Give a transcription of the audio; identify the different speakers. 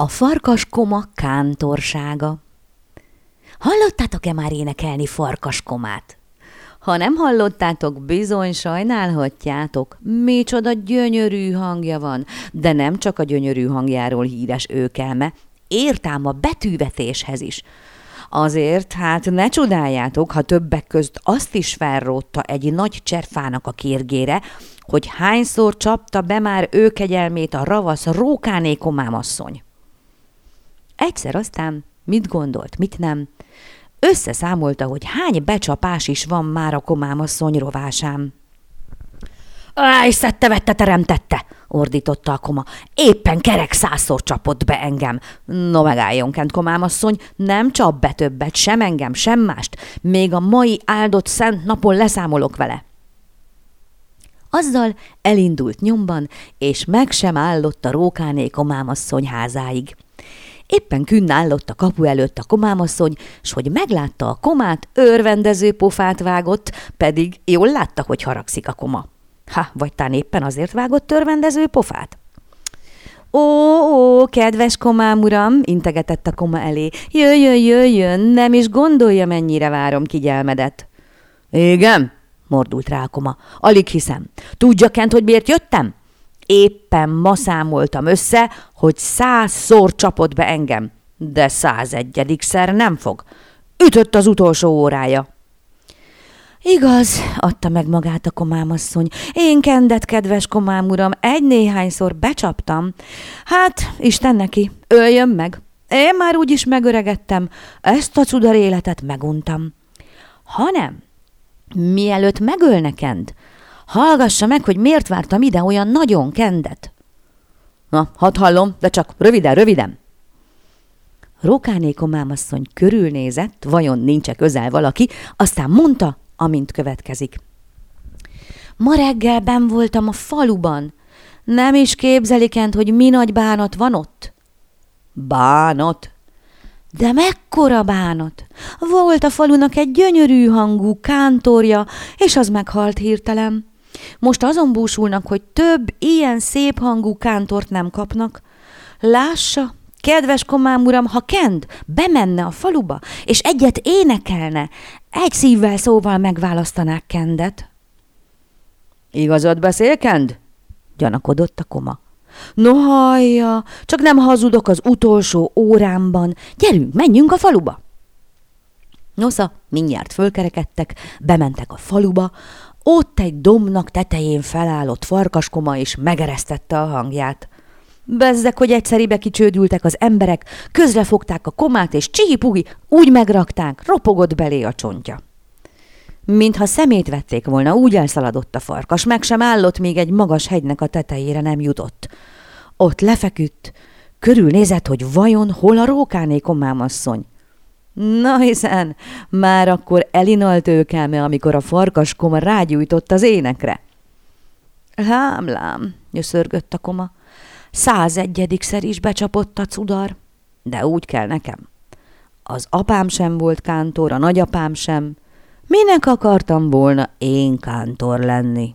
Speaker 1: A farkaskoma kántorsága Hallottátok-e már énekelni farkaskomát? Ha nem hallottátok, bizony sajnálhatjátok. Micsoda gyönyörű hangja van, de nem csak a gyönyörű hangjáról híres őkelme, értám a betűvetéshez is. Azért, hát ne csodáljátok, ha többek közt azt is felrótta egy nagy cserfának a kérgére, hogy hányszor csapta be már ő kegyelmét a ravasz rókáné komámasszony. Egyszer aztán mit gondolt, mit nem, összeszámolta, hogy hány becsapás is van már a komámasszony rovásán. Áj, szedte, vette, teremtette, ordította a koma. Éppen kerek százszor csapott be engem. No, megálljon, Kent komámasszony, nem csap be többet, sem engem, sem mást. Még a mai áldott szent napon leszámolok vele. Azzal elindult nyomban, és meg sem állott a rókáné komámasszony házáig. Éppen künn állott a kapu előtt a komámasszony, s hogy meglátta a komát, örvendező pofát vágott, pedig jól látta, hogy haragszik a koma. Ha, vagy tán éppen azért vágott törvendező pofát? Ó, ó, kedves komám uram, integetett a koma elé. Jöjjön, jöjjön, nem is gondolja, mennyire várom kigyelmedet. Igen, mordult rá a koma. Alig hiszem. Tudja, Kent, hogy miért jöttem? Éppen ma számoltam össze, hogy százszor csapott be engem, de százegyedikszer nem fog. Ütött az utolsó órája. Igaz, adta meg magát a komámasszony. Én kendet, kedves komám uram, egy-néhányszor becsaptam. Hát, Isten neki, öljön meg. Én már úgyis megöregettem, ezt a cudar életet meguntam. Hanem, mielőtt megölne Kent, hallgassa meg, hogy miért vártam ide olyan nagyon kendet. Na, hadd hallom, de csak röviden, röviden. Rókáné komámasszony körülnézett, vajon nincs közel valaki, aztán mondta, amint következik. Ma reggel ben voltam a faluban. Nem is képzelikent, hogy mi nagy bánat van ott? Bánat? De mekkora bánat! Volt a falunak egy gyönyörű hangú kántorja, és az meghalt hirtelen. Most azon búsulnak, hogy több ilyen szép hangú kántort nem kapnak. Lássa, kedves komám uram, ha Kend bemenne a faluba, és egyet énekelne, egy szívvel szóval megválasztanák Kendet. Igazad beszél, Kend? gyanakodott a koma. No hallja, csak nem hazudok az utolsó órámban. Gyerünk, menjünk a faluba! Nosza, mindjárt fölkerekedtek, bementek a faluba, ott egy domnak tetején felállott farkaskoma és megeresztette a hangját. Bezzek, hogy egyszeribe kicsődültek az emberek, közrefogták a komát, és csihi úgy megrakták, ropogott belé a csontja. Mintha szemét vették volna, úgy elszaladott a farkas, meg sem állott, még egy magas hegynek a tetejére nem jutott. Ott lefeküdt, körülnézett, hogy vajon hol a rókáné komámasszony. Na hiszen, már akkor elinalt őkelme, amikor a farkas koma rágyújtott az énekre. Lám, lám, nyöszörgött a koma. Százegyedikszer is becsapott a cudar, de úgy kell nekem. Az apám sem volt kántor, a nagyapám sem. Minek akartam volna én kántor lenni?